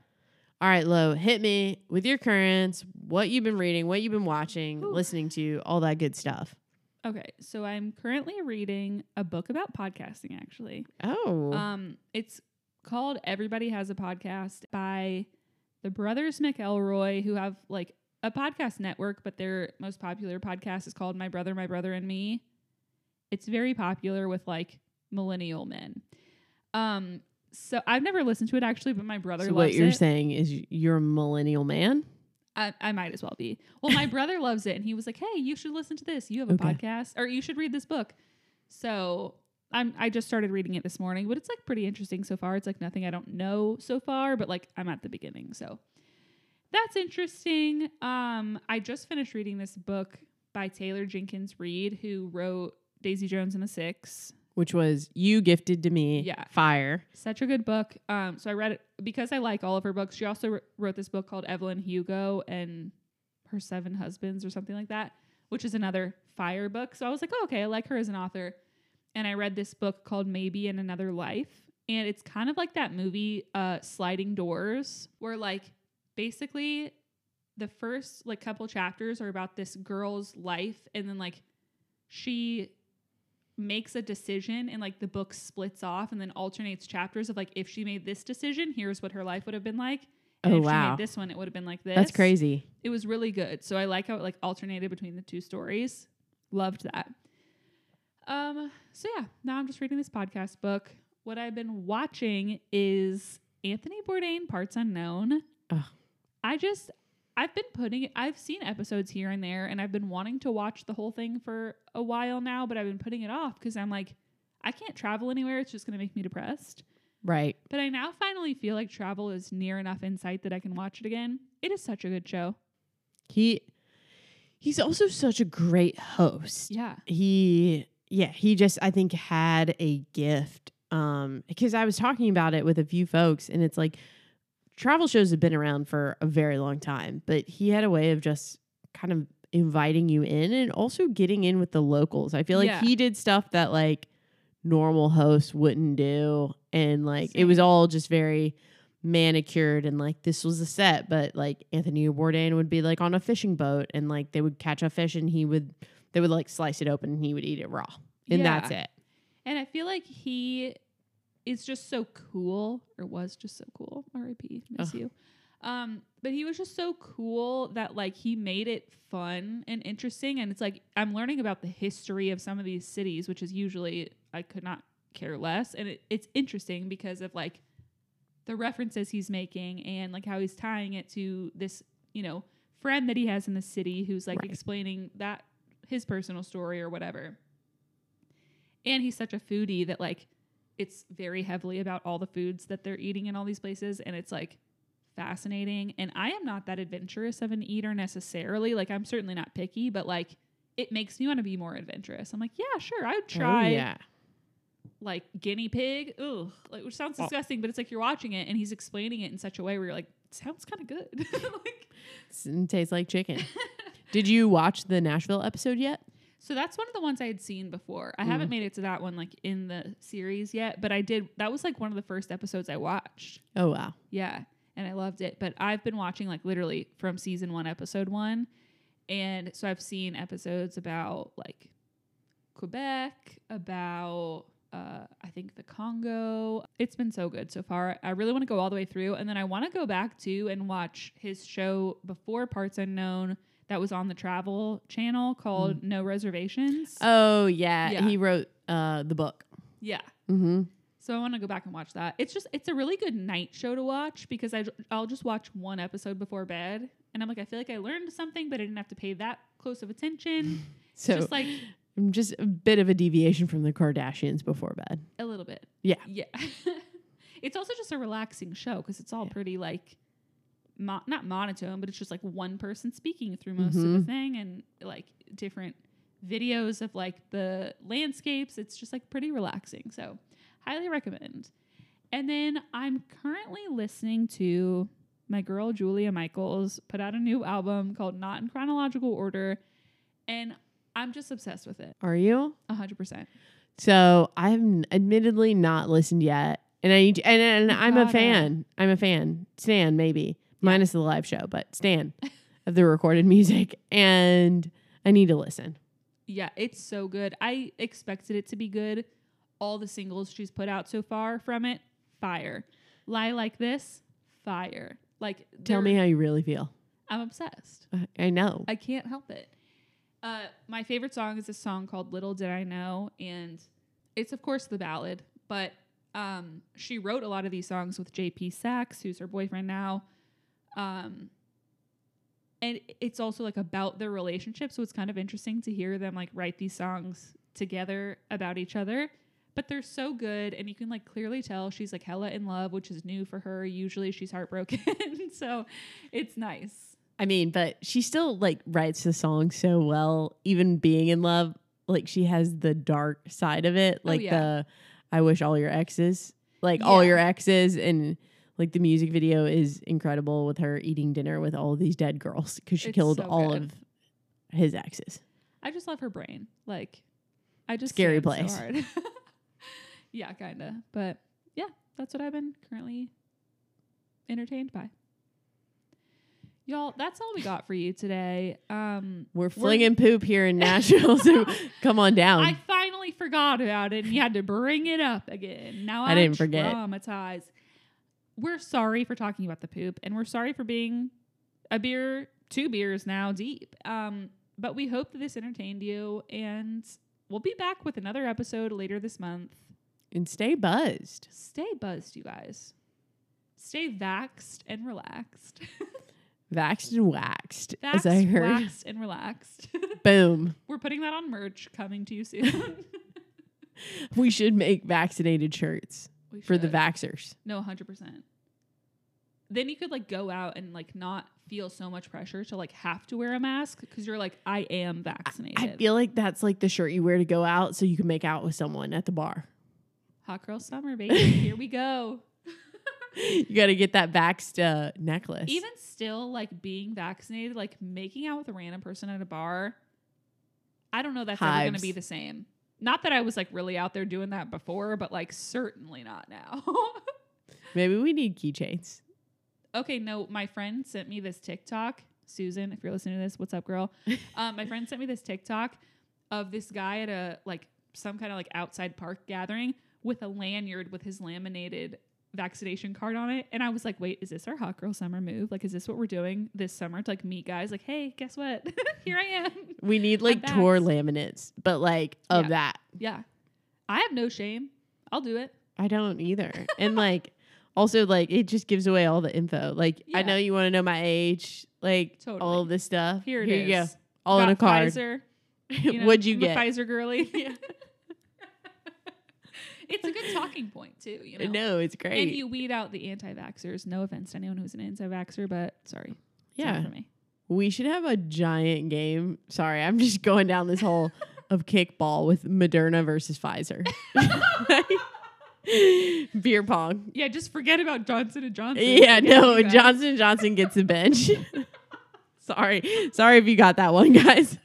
All right, Lo, hit me with your currents, what you've been reading, what you've been watching, Ooh. listening to, all that good stuff. Okay. So, I'm currently reading a book about podcasting, actually. Oh. Um, it's called Everybody Has a Podcast by the brothers McElroy, who have like a podcast network, but their most popular podcast is called My Brother, My Brother and Me. It's very popular with like millennial men. Um, so I've never listened to it actually, but my brother so what you're it. saying is you're a millennial man? I, I might as well be. Well, my brother loves it, and he was like, "Hey, you should listen to this. You have a Okay. podcast, or you should read this book." So I'm I just started reading it this morning, but it's like pretty interesting so far. It's like nothing I don't know so far, but like I'm at the beginning, so that's interesting. Um, I just finished reading this book by Taylor Jenkins Reid, who wrote Daisy Jones and the Six. Which was you gifted to me. Yeah. Fire. Such a good book. Um, so I read it because I like all of her books. She also wrote this book called Evelyn Hugo and Her Seven Husbands or something like that, which is another fire book. So I was like, oh, okay, I like her as an author. And I read this book called Maybe in Another Life. And it's kind of like that movie, uh, Sliding Doors, where like basically the first like couple chapters are about this girl's life and then like she makes a decision and like the book splits off and then alternates chapters of like if she made this decision here's what her life would have been like. And Oh, if she wow. made this one it would have been like this. That's crazy. it was really good. So i like how it like alternated between the two stories. Loved that. Um so yeah now i'm just reading this podcast book. What i've been watching is anthony bourdain parts unknown. I just I've been putting I've seen episodes here and there and I've been wanting to watch the whole thing for a while now, but I've been putting it off because I'm like, I can't travel anywhere. It's just gonna make me depressed. Right. But I now finally feel like travel is near enough in sight that I can watch it again. It is such a good show. He he's also such a great host. Yeah. He yeah, he just I think had a gift. Um because I was talking about it with a few folks and it's like travel shows have been around for a very long time, but he had a way of just kind of inviting you in and also getting in with the locals. I feel like Yeah. he did stuff that like normal hosts wouldn't do and like it was all just very manicured and like this was a set but like Anthony Bourdain would be like on a fishing boat and like they would catch a fish and he would they would like slice it open and he would eat it raw and Yeah. that's it And I feel like he is just so cool, or was just so cool. R.I.P. Miss Ugh. you. Um, but he was just so cool that like he made it fun and interesting. And it's like I'm learning about the history of some of these cities, which is usually I could not care less. And it, it's interesting because of like the references he's making and like how he's tying it to this, you know, friend that he has in the city who's like Right. explaining that his personal story or whatever. And he's such a foodie that like it's very heavily about all the foods that they're eating in all these places and it's like fascinating and I am not that adventurous of an eater necessarily like I'm certainly not picky but like it makes me want to be more adventurous. I'm like, yeah, sure, I would oh, try oh, yeah like guinea pig. Ugh, like which sounds Oh. disgusting, but it's like you're watching it and he's explaining it in such a way where you're like, sounds kind of good. like, it tastes like chicken did you watch the Nashville episode yet so that's one of the ones I had seen before. I Mm. haven't made it to that one like in the series yet, but I did. That was like one of the first episodes I watched. oh wow Yeah, and I loved it. But I've been watching like literally from season one, episode one, and so I've seen episodes about like Quebec, about uh, I think the Congo. It's been so good so far. I really want to go all the way through, and then I want to go back to and watch his show before Parts Unknown that was on the Travel Channel called No Reservations. oh yeah, Yeah. he wrote uh the book yeah. mm-hmm So I want to go back and watch that. It's just it's a really good night show to watch because I I'll just watch one episode before bed and I'm like I feel like I learned something but I didn't have to pay that close of attention. so just like I'm just a bit of a deviation from the Kardashians before bed a little bit. Yeah. Yeah. it's also just a relaxing show because it's all Yeah. pretty like mo- not monotone but it's just like one person speaking through most of the Mhm. thing and like different videos of like the landscapes. It's just like pretty relaxing. So highly recommend. And then I'm currently listening to my girl Julia Michaels put out a new album called Not in Chronological Order. And I'm just obsessed with it. are you a hundred percent. So I've admittedly not listened yet, and I need and, and I'm a fan. I'm a fan. Stan maybe minus the live show, but Stan of the recorded music, and I need to listen. Yeah, it's so good. I expected it to be good. All the singles she's put out so far from it, fire. Lie like this, fire. Like Tell me how you really feel. I'm obsessed. I, I know. I can't help it. Uh, my favorite song is a song called "Little Did I Know," and it's of course the ballad. But um, she wrote a lot of these songs with J.P. Saxe, who's her boyfriend now. Um, and it's also like about their relationship, so it's kind of interesting to hear them like write these songs together about each other. But they're so good, and you can like clearly tell she's like hella in love, which is new for her. Usually she's heartbroken, so it's nice. I mean, but she still like writes the song so well, even being in love. Like she has the dark side of it, Oh, like yeah. the "I wish all your exes," like all your exes, and like the music video is incredible with her eating dinner with all of these dead girls because she It's killed so all good. of his exes. I just love her brain. Like, I just Scary stand so place. hard. yeah, kinda. But yeah, that's what I've been currently entertained by. Y'all, that's all we got for you today. Um, We're flinging poop here in Nashville, so come on down. I finally forgot about it, and you had to bring it up again. Now I I'm didn't forget. Traumatized. We're sorry for talking about the poop, and we're sorry for being a beer, two beers now deep. Um, but we hope that this entertained you, and we'll be back with another episode later this month. and stay buzzed. Stay buzzed, you guys. Stay vaxed and relaxed. vaxed and waxed, Vaxxed, as I heard. waxed, and relaxed. Boom. We're putting that on merch coming to you soon. We should make vaccinated shirts We for the vaxxers. No, hundred percent. Then you could like go out and like not feel so much pressure to like have to wear a mask because you're like, I am vaccinated. I feel like that's like the shirt you wear to go out so you can make out with someone at the bar. Hot girl summer, baby. Here we go. You got to get that vaxxed uh, necklace. Even still, like being vaccinated, like making out with a random person at a bar, I don't know that's ever going to be the same. Not that I was like really out there doing that before, but like certainly not now. Maybe we need keychains. okay, no, my friend sent me this TikTok. Susan, if you're listening to this, what's up, girl? um, my friend sent me this TikTok of this guy at a like some kind of like outside park gathering with a lanyard with his laminated vaccination card on it. And I was like, wait, is this our hot girl summer move? Like, is this what we're doing this summer to like meet guys? Like, hey, guess what? Here I am. We need like I'm tour vaxxed. laminates, but like of Yeah. that. Yeah. I have no shame. I'll do it. I don't either. and like also like it just gives away all the info. Like I know you want to know my age, like all Totally. of this stuff. Here it is. you go. All in a card. Pfizer. you know, What'd you get? Pfizer girly. It's a good talking point too. You know. No, it's great. And you weed out the anti-vaxxers. No offense to anyone who's an anti-vaxxer, but sorry. Yeah. for me. We should have a giant game. Sorry, I'm just going down this hole of kickball with Moderna versus Pfizer. Beer pong. Yeah, just forget about Johnson and Johnson. Yeah, no. Johnson and Johnson gets the bench. Sorry. Sorry if you got that one, guys.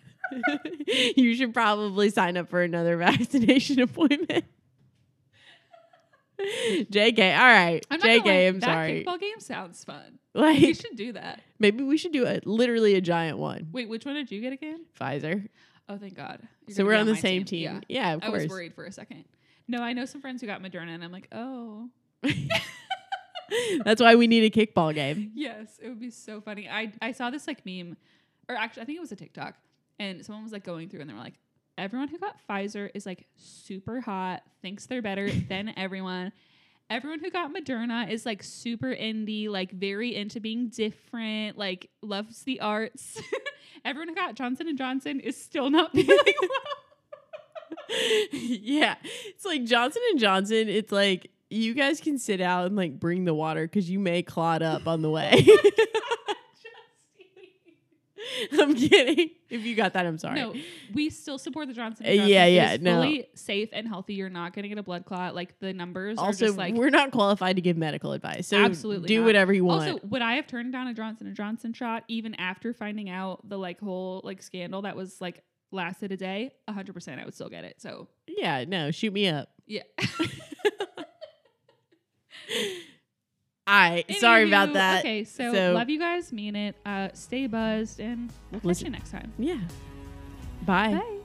you should probably sign up for another vaccination appointment. JK, all right. I'm not gonna lie, JK, I'm that sorry. kickball game sounds fun. Like we should do that. maybe we should do a literally a giant one. Wait, which one did you get again? Pfizer. Oh, thank God. You're So we're be on the same team. Yeah. Yeah, of I course. was worried for a second. No, I know some friends who got Moderna, and I'm like, oh, That's why we need a kickball game. yes, it would be so funny. I I saw this like meme, or actually, I think it was a TikTok, and someone was like going through, and they were like, everyone who got Pfizer is like super hot, thinks they're better than everyone. Everyone who got Moderna is like super indie, like very into being different, like loves the arts. everyone who got Johnson and Johnson is still not feeling well. yeah. It's like Johnson and Johnson, it's like you guys can sit out and like bring the water because you may clot up on the way. I'm kidding. If you got that, I'm sorry. No, we still support the Johnson. Uh, and Johnson. yeah, yeah, is no. fully safe and healthy. You're not going to get a blood clot. Like the numbers are also, just like we're not qualified to give medical advice. So Absolutely do not. whatever you want. Also, would I have turned down a Johnson and Johnson shot even after finding out the like whole like scandal that was like lasted a day? hundred percent, I would still get it. So yeah, no, shoot me up. yeah. I sorry about that. Okay, so, So- love you guys, mean it. Uh, stay buzzed, and we'll catch you next time. Yeah. Bye. Bye.